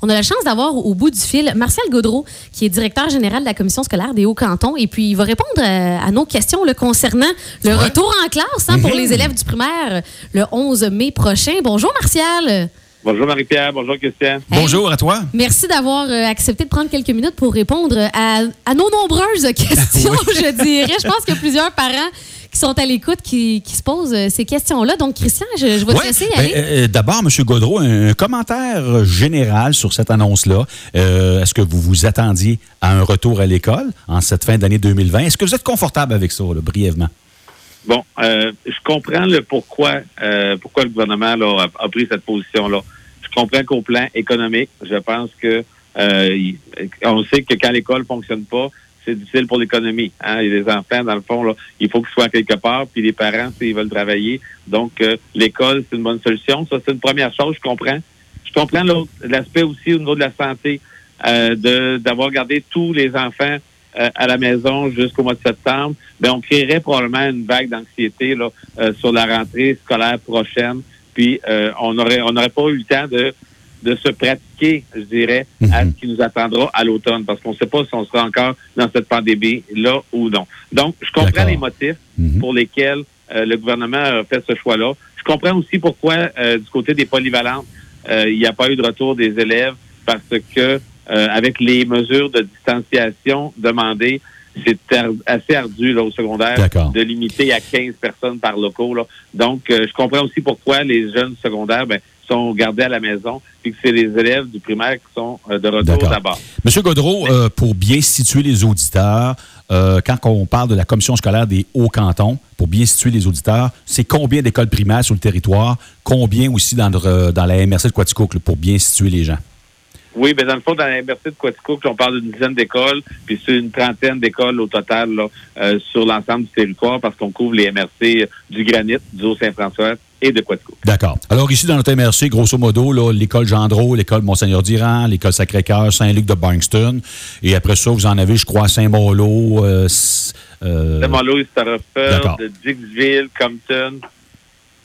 On a la chance d'avoir au bout du fil Martial Gaudreau, qui est directeur général de la commission scolaire des Hauts-Cantons. Et puis, il va répondre euh, à nos questions le concernant le retour en classe hein, pour les élèves du primaire le 11 mai prochain. Bonjour, Martial. Bonjour Marie-Pierre, bonjour Christian. Bonjour à toi. Merci d'avoir euh, accepté de prendre quelques minutes pour répondre à, à nos nombreuses questions, je dirais. Je pense a plusieurs parents qui sont à l'écoute, qui, qui, se posent euh, ces questions-là. Donc, Christian, je, je vais te laisser ben, aller. euh, D'abord, M. Gaudreau, un, commentaire général sur cette annonce-là. Euh, Est-ce que vous vous attendiez à un retour à l'école en cette fin d'année 2020? Est-ce que vous êtes confortable avec ça, là, brièvement? Bon, euh, je comprends le pourquoi, euh, pourquoi le gouvernement là, a, a, pris cette position-là. Je comprends qu'au plan économique, je pense que euh, on sait que quand l'école fonctionne pas, c'est difficile pour l'économie. Hein? Des enfants, dans le fond, là, il faut qu'ils soient quelque part, puis les parents, s'ils veulent travailler. Donc, euh, l'école, c'est une bonne solution. Ça, c'est une première chose, je comprends. Je comprends l'aspect aussi au niveau de la santé, euh, de d'avoir gardé tous les enfants euh, à la maison jusqu'au mois de septembre. Bien, on créerait probablement une vague d'anxiété sur la rentrée scolaire prochaine. Puis, on aurait on n'aurait pas eu le temps de de se pratiquer, je dirais, mm -hmm. à ce qui nous attendra à l'automne, parce qu'on ne sait pas si on sera encore dans cette pandémie-là ou non. Donc, je comprends les motifs mm -hmm. pour lesquels euh, le gouvernement a fait ce choix-là. Je comprends aussi pourquoi, euh, du côté des polyvalentes, euh, il n'y a pas eu de retour des élèves, parce que avec les mesures de distanciation demandées, c'est assez ardu là, au secondaire de limiter à 15 personnes par locaux. Là. Donc, je comprends aussi pourquoi les jeunes secondaires ben, sont gardés à la maison, puis que c'est les élèves du primaire qui sont euh, de retour d'abord. Monsieur Godreau, euh, pour bien situer les auditeurs, euh, quand on parle de la commission scolaire des Hauts-Cantons, pour bien situer les auditeurs, c'est combien d'écoles primaires sur le territoire, combien aussi dans, le, dans la MRC de Quaticook, pour bien situer les gens? Oui, bien dans le fond, dans la MRC de Quaticook, on parle d'une dizaine d'écoles, puis c'est une trentaine d'écoles au total là, euh, sur l'ensemble du territoire parce qu'on couvre les MRC du Granit, du Haut-Saint-François et de Quaticook. D'accord. Alors ici, dans notre MRC, grosso modo, l'école Gendreau, l'école Monseigneur d'Iran, l'école Sacré-Cœur, Saint-Luc de Barngston, et après ça, vous en avez, je crois, Saint-Malo. Euh, euh... Saint-Malo, Starofeld, Dixville, Compton.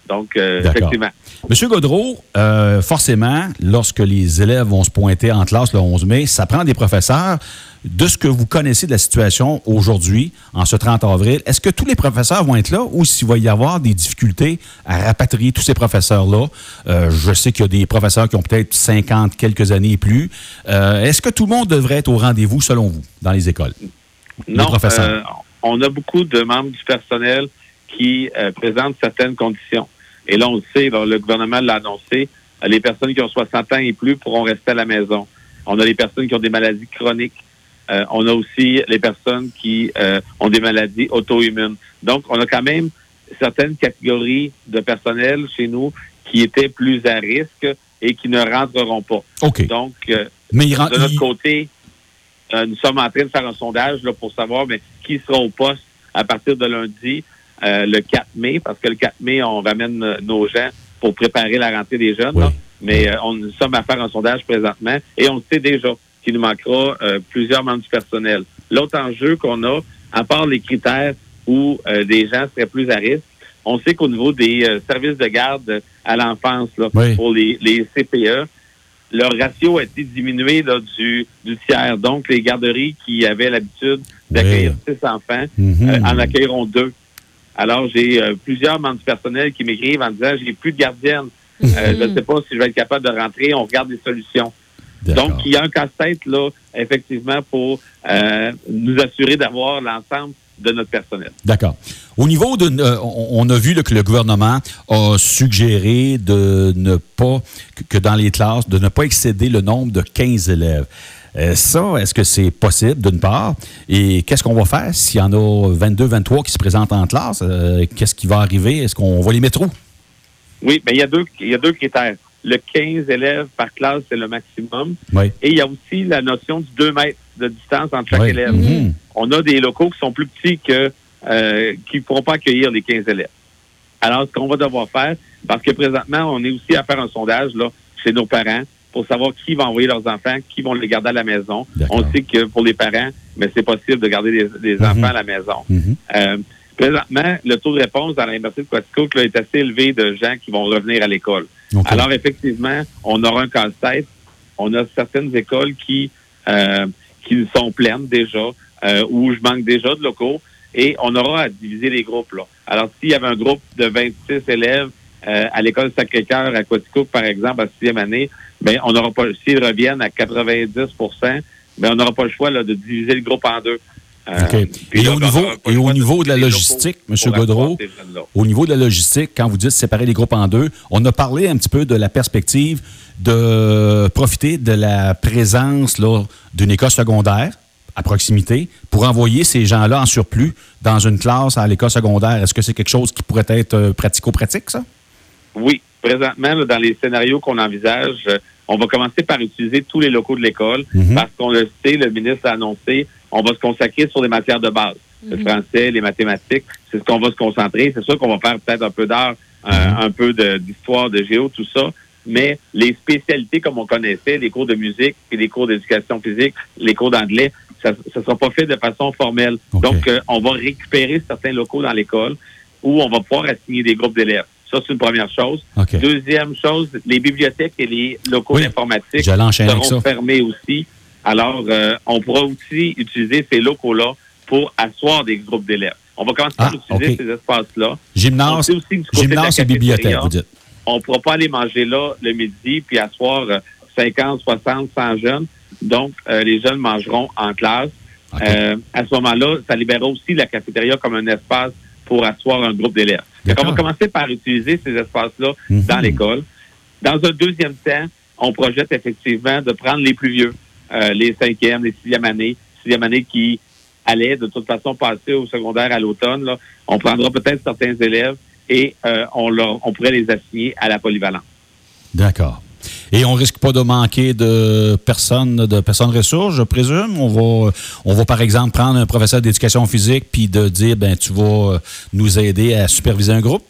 Donc, euh, effectivement. Monsieur Godreau, euh, forcément, lorsque les élèves vont se pointer en classe le 11 mai, ça prend des professeurs. De ce que vous connaissez de la situation aujourd'hui, en ce 30 avril, est-ce que tous les professeurs vont être là ou s'il va y avoir des difficultés à rapatrier tous ces professeurs-là? Euh, je sais qu'il y a des professeurs qui ont peut-être 50, quelques années et plus. Euh, est-ce que tout le monde devrait être au rendez-vous, selon vous, dans les écoles? Non, euh, on a beaucoup de membres du personnel qui présentent certaines conditions. Et là, on le sait, le gouvernement l'a annoncé, les personnes qui ont 60 ans et plus pourront rester à la maison. On a les personnes qui ont des maladies chroniques. Euh, on a aussi les personnes qui euh, ont des maladies auto-immunes. Donc, on a quand même certaines catégories de personnel chez nous qui étaient plus à risque et qui ne rentreront pas. Okay. Donc, euh, mais il de notre il... côté, nous sommes en train de faire un sondage là, pour savoir mais, qui sera au poste à partir de lundi. Le 4 mai, parce que le 4 mai, on ramène nos gens pour préparer la rentrée des jeunes. Oui. Mais on nous sommes à faire un sondage présentement et on sait déjà qu'il nous manquera plusieurs membres du personnel. L'autre enjeu qu'on a, à part les critères où des gens seraient plus à risque, on sait qu'au niveau des services de garde à l'enfance oui. pour les, les, CPE, leur ratio a été diminué là, du, du tiers. Donc, les garderies qui avaient l'habitude d'accueillir oui. six enfants mm -hmm. en accueilleront deux. Alors, j'ai euh, plusieurs membres du personnel qui m'écrivent en disant j'ai plus de gardienne. Mm -hmm. euh, je ne sais pas si je vais être capable de rentrer. On regarde des solutions. Donc, il y a un casse-tête, là, effectivement, pour euh, nous assurer d'avoir l'ensemble de notre personnel. D'accord. Au niveau de... Euh, on a vu là, que le gouvernement a suggéré de ne pas, que dans les classes, de ne pas excéder le nombre de 15 élèves. Euh, ça, est-ce que c'est possible, d'une part? Et qu'est-ce qu'on va faire s'il y en a 22, 23 qui se présentent en classe? Euh, qu'est-ce qui va arriver? Est-ce qu'on va les mettre où? Oui, mais il y a deux, il y a deux critères. Le 15 élèves par classe, c'est le maximum. Oui. Et il y a aussi la notion du 2 mètres de distance entre chaque oui. élève. -hmm. On a des locaux qui sont plus petits que euh, qui ne pourront pas accueillir les 15 élèves. Alors, ce qu'on va devoir faire, parce que présentement, on est aussi à faire un sondage là, chez nos parents pour savoir qui va envoyer leurs enfants, qui vont les garder à la maison. On sait que pour les parents, mais c'est possible de garder des, des Mm-hmm. mm -hmm. enfants à la maison. -hmm. euh, présentement, le taux de réponse dans l'Université de Quaticook là, est assez élevé de gens qui vont revenir à l'école. Alors, effectivement, on aura un casse-tête on a certaines écoles qui, euh, qui sont pleines déjà, euh, où je manque déjà de locaux, et on aura à diviser les groupes. Là. Alors, s'il y avait un groupe de 26 élèves euh, à l'école Sacré-Cœur à Quaticook, par exemple, à sixième année, ben on n'aura pas, s'ils reviennent à 90% ben on n'aura pas le choix là, de diviser le groupe en deux. Euh, et, au niveau, et au niveau de la logistique, M. Godreau, au niveau de la logistique, quand vous dites séparer les groupes en deux, on a parlé un petit peu de la perspective de profiter de la présence d'une école secondaire à proximité pour envoyer ces gens-là en surplus dans une classe à l'école secondaire. Est-ce que c'est quelque chose qui pourrait être euh, pratico-pratique, ça? Oui. Présentement, dans les scénarios qu'on envisage, euh, on va commencer par utiliser tous les locaux de l'école mhm. parce qu'on le sait, le ministre a annoncé, on va se consacrer sur les matières de base. Le mhm. français, les mathématiques, c'est ce qu'on va se concentrer. C'est sûr qu'on va faire peut-être un peu d'art, un, mhm. peu d'histoire, de, géo, tout ça. Mais les spécialités comme on connaissait, les cours de musique et les cours d'éducation physique, les cours d'anglais, ça ne sera pas fait de façon formelle. Donc, euh, on va récupérer certains locaux dans l'école où on va pouvoir assigner des groupes d'élèves. Ça, c'est une première chose. Deuxième chose, les bibliothèques et les locaux d'informatique seront fermés aussi. Alors, euh, on pourra aussi utiliser ces locaux-là pour asseoir des groupes d'élèves. On va commencer à ah, utiliser ces espaces-là. Gymnase, gymnase et bibliothèque, vous dites. On ne pourra pas aller manger là le midi puis asseoir 50, 60, 100 jeunes. Donc, euh, les jeunes mangeront en classe. Euh, à ce moment-là, ça libérera aussi la cafétéria comme un espace pour asseoir un groupe d'élèves. On va commencer par utiliser ces espaces-là mhm. dans l'école. Dans un deuxième temps, on projette effectivement de prendre les plus vieux, euh, les cinquièmes, les sixièmes années, sixième années qui allaient de toute façon passer au secondaire à l'automne. On prendra peut-être certains élèves et euh, on, leur, on pourrait les assigner à la polyvalence. D'accord. Et on risque pas de manquer de personnes, de personnes ressources, je présume. On va, on va par exemple prendre un professeur d'éducation physique puis de dire, ben tu vas nous aider à superviser un groupe.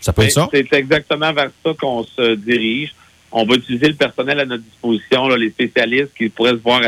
Ça peut être ça? C'est exactement vers ça qu'on se dirige. On va utiliser le personnel à notre disposition, les spécialistes qui pourraient se voir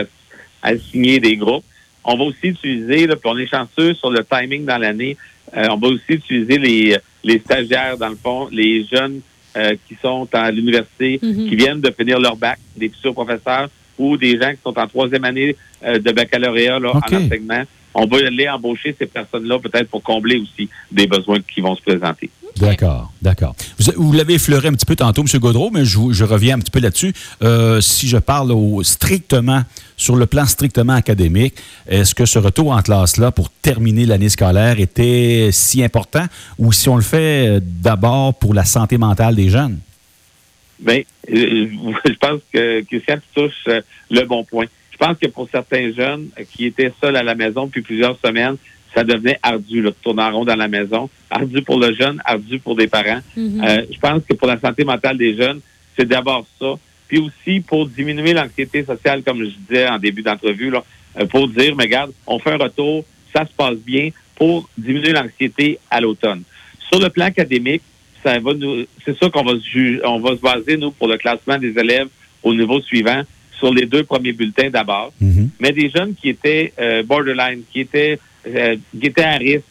assigner des groupes. On va aussi utiliser, puis on est chanceux sur le timing dans l'année, euh, on va aussi utiliser les, les stagiaires, dans le fond, les jeunes euh, qui sont à l'université, mhm. qui viennent de finir leur bac, des futurs professeurs ou des gens qui sont en troisième année euh, de baccalauréat là, en enseignement. On va aller embaucher ces personnes-là peut-être pour combler aussi des besoins qui vont se présenter. D'accord, d'accord. Vous, l'avez effleuré un petit peu tantôt, M. Gaudreau, mais je, reviens un petit peu là-dessus. Euh, si je parle strictement, sur le plan strictement académique, est-ce que ce retour en classe-là pour terminer l'année scolaire était si important ou si on le fait euh, d'abord pour la santé mentale des jeunes? Bien, euh, je pense que Christian touche le bon point. Je pense que pour certains jeunes qui étaient seuls à la maison depuis plusieurs semaines, ça devenait ardu, le tourner en rond dans la maison. Ardu pour le jeune, ardu pour des parents. Mhm. euh, je pense que pour la santé mentale des jeunes, c'est d'abord ça. Puis aussi pour diminuer l'anxiété sociale, comme je disais en début d'entrevue, là, euh, pour dire, mais regarde, on fait un retour, ça se passe bien, pour diminuer l'anxiété à l'automne. Sur le plan académique, ça va nous, c'est ça qu'on va se on va se baser, nous, pour le classement des élèves au niveau suivant, sur les deux premiers bulletins d'abord. Mhm. Mais des jeunes qui étaient euh, borderline, qui étaient euh, qui étaient à risque.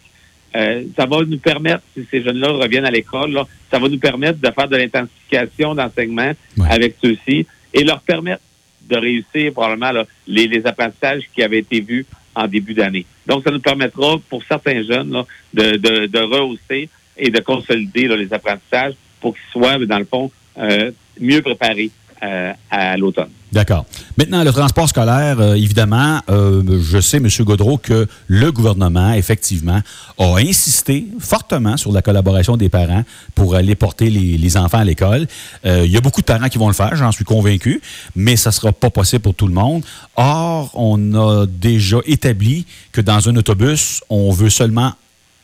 Euh, ça va nous permettre, si ces jeunes-là reviennent à l'école, ça va nous permettre de faire de l'intensification d'enseignement avec ceux-ci et leur permettre de réussir probablement les, les, apprentissages qui avaient été vus en début d'année. Donc, ça nous permettra pour certains jeunes de, de, de, rehausser et de consolider les apprentissages pour qu'ils soient, dans le fond, euh, mieux préparés euh, à l'automne. D'accord. Maintenant, le transport scolaire, euh, évidemment, euh, je sais, M. Gaudreau, que le gouvernement, effectivement, a insisté fortement sur la collaboration des parents pour aller porter les, enfants à l'école. il y a beaucoup de parents qui vont le faire, j'en suis convaincu, mais ça ne sera pas possible pour tout le monde. Or, on a déjà établi que dans un autobus, on veut seulement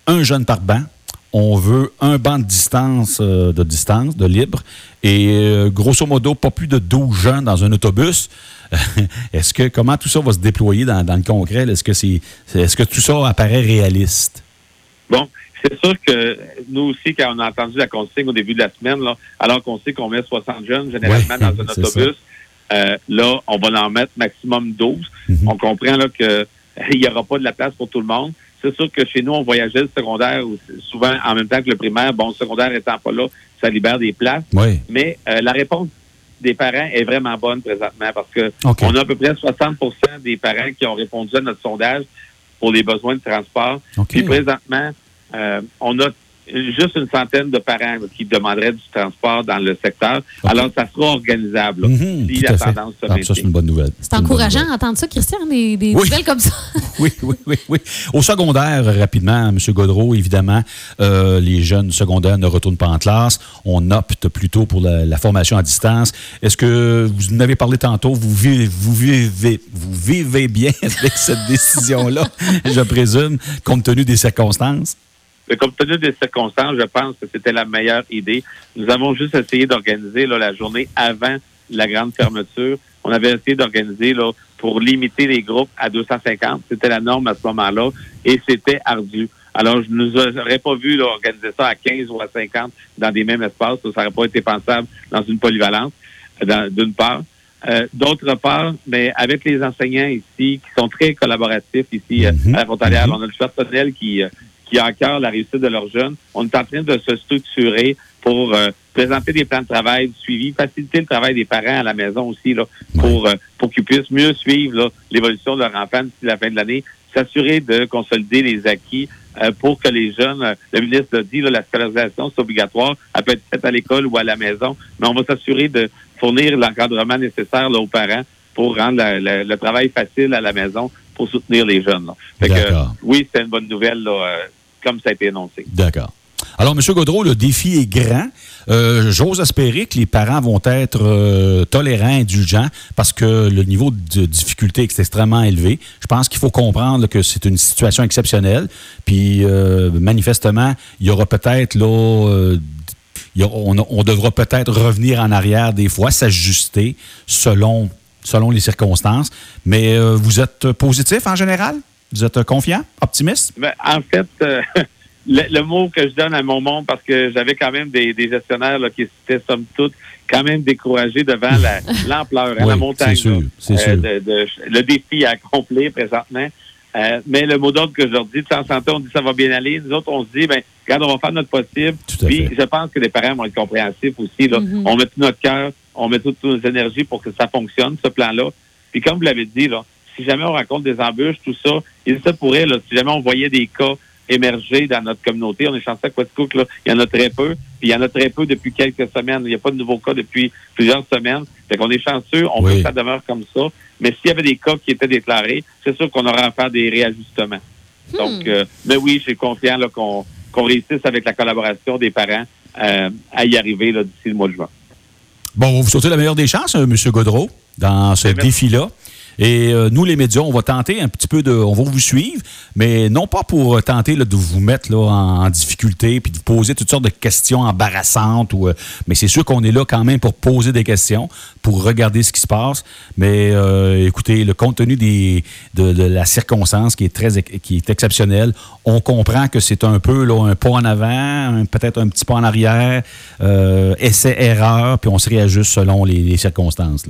un jeune par banc on veut un banc de distance, euh, de distance, de libre, et euh, grosso modo, pas plus de 12 jeunes dans un autobus. est-ce que comment tout ça va se déployer dans, le concret? Est-ce que c'est est-ce que tout ça apparaît réaliste? Bon, c'est sûr que nous aussi, quand on a entendu la consigne au début de la semaine, là, alors qu'on sait qu'on met 60 jeunes généralement dans un autobus, euh, là, on va en mettre maximum 12. Mm-hmm. On comprend là que il n'y aura pas de la place pour tout le monde. C'est sûr que chez nous, on voyageait le secondaire souvent en même temps que le primaire. Bon, le secondaire étant pas là, ça libère des places. Mais euh, la réponse des parents est vraiment bonne présentement parce que on a à peu près 60% des parents qui ont répondu à notre sondage pour les besoins de transport. Puis présentement, euh, on a juste une centaine de parents qui demanderaient du transport dans le secteur. Alors, ça sera organisable là, Mhm, si la tendance se Ah, ça, c'est une bonne nouvelle. C'est encourageant d'entendre ça, Christian, des, des Oui. nouvelles comme ça. Oui, oui, oui, oui. Au secondaire, rapidement, M. Godreau, évidemment, euh, les jeunes secondaires ne retournent pas en classe. On opte plutôt pour la, la formation à distance. Est-ce que vous en avez parlé tantôt, vous vivez, vous vivez, vous vivez bien avec cette décision-là, je présume, compte tenu des circonstances? Mais compte tenu des circonstances, je pense que c'était la meilleure idée. Nous avons juste essayé d'organiser la journée avant la grande fermeture. On avait essayé d'organiser pour limiter les groupes à 250. C'était la norme à ce moment-là et c'était ardu. Alors, je ne nous aurais pas vu là, organiser ça à 15 ou à 50 dans des mêmes espaces. Ça n'aurait pas été pensable dans une polyvalence, euh, d'une part. Euh, D'autre part, mais avec les enseignants ici, qui sont très collaboratifs ici euh, Mhm. à la frontalière, Mhm. on a le personnel qui, qui cœur la réussite de leurs jeunes. On est en train de se structurer pour euh, présenter des plans de travail de suivi, faciliter le travail des parents à la maison aussi, là, pour, euh, pour qu'ils puissent mieux suivre l'évolution de leur enfant d'ici la fin de l'année, s'assurer de consolider les acquis euh, pour que les jeunes, euh, le ministre l'a dit, là, la scolarisation, c'est obligatoire, elle peut être faite à l'école ou à la maison, mais on va s'assurer de fournir l'encadrement nécessaire là, aux parents pour rendre la- la- le travail facile à la maison pour soutenir les jeunes. là. Fait que, oui, c'est une bonne nouvelle, là, euh, comme ça a été énoncé. D'accord. Alors, M. Godreau, le défi est grand. Euh, J'ose espérer que les parents vont être euh, tolérants, indulgents, parce que le niveau de difficulté est extrêmement élevé. Je pense qu'il faut comprendre que c'est une situation exceptionnelle. Puis, euh, manifestement, il y aura peut-être là. euh, on, on devra peut-être revenir en arrière des fois, s'ajuster selon, selon les circonstances. Mais vous êtes positif en général? Vous êtes confiant, optimiste? Mais en fait, euh, le, le mot que je donne à mon monde, parce que j'avais quand même des, des gestionnaires là, qui étaient, somme toute, quand même découragés devant la- l'ampleur, hein, Oui, la montagne. c'est sûr, là, sûr. de- de- le défi à accomplir présentement. Euh, mais le mot d'ordre que je leur dis, de temps en temps, on dit ça va bien aller. Nous autres, on se dit, ben, regarde, on va faire notre possible. Tout à Puis fait. je pense que les parents vont être compréhensifs aussi. Là. Mhm. On met tout notre cœur, on met toutes nos énergies pour que ça fonctionne, ce plan-là. Puis comme vous l'avez dit, là, si jamais on rencontre des embûches, tout ça, il se pourrait, là, si jamais on voyait des cas émerger dans notre communauté, on est chanceux à Quaticook, là, il y en a très peu, puis il y en a très peu depuis quelques semaines. Il n'y a pas de nouveaux cas depuis plusieurs semaines. Fait qu'on est chanceux, on Oui. veut que ça demeure comme ça. Mais s'il y avait des cas qui étaient déclarés, c'est sûr qu'on aura à faire des réajustements. Donc, euh, mais oui, je suis confiant là, qu'on qu'on réussisse avec la collaboration des parents euh, à y arriver là, d'ici le mois de juin. Bon, on va vous souhaiter la meilleure des chances, euh, M. Godreau, dans ce Merci. défi-là. Et euh, nous, les médias, on va tenter un petit peu de. On va vous suivre, mais non pas pour euh, tenter de vous mettre en, difficulté puis de vous poser toutes sortes de questions embarrassantes. Euh, mais c'est sûr qu'on est là quand même pour poser des questions, pour regarder ce qui se passe. Mais écoutez, le contenu des, de, la circonstance qui est très qui est exceptionnelle, on comprend que c'est un peu un pas en avant, peut-être un petit pas en arrière, essai-erreur, puis on se réajuste selon les, circonstances.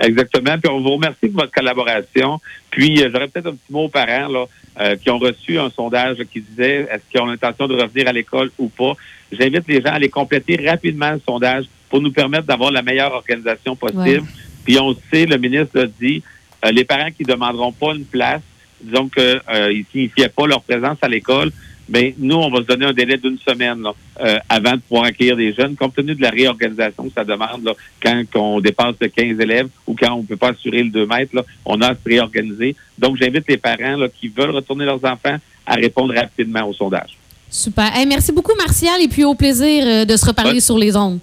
Exactement. Puis on vous remercie pour votre collaboration. Puis euh, j'aurais peut-être un petit mot aux parents là, euh, qui ont reçu un sondage qui disait est-ce qu'ils ont l'intention de revenir à l'école ou pas? J'invite les gens à aller compléter rapidement le sondage pour nous permettre d'avoir la meilleure organisation possible. Ouais. Puis on sait, le ministre l'a dit, euh, les parents qui ne demanderont pas une place, disons que euh, ils signifient pas leur présence à l'école, mais nous, on va se donner un délai d'une semaine là, euh, avant de pouvoir accueillir des jeunes, compte tenu de la réorganisation que ça demande là, quand on dépasse de 15 élèves ou quand on ne peut pas assurer le 2 mètres, là, on a à se réorganiser. Donc, j'invite les parents là, qui veulent retourner leurs enfants à répondre rapidement au sondage. Super. Hey, merci beaucoup, Martial, et puis au plaisir euh, de se reparler sur les ondes.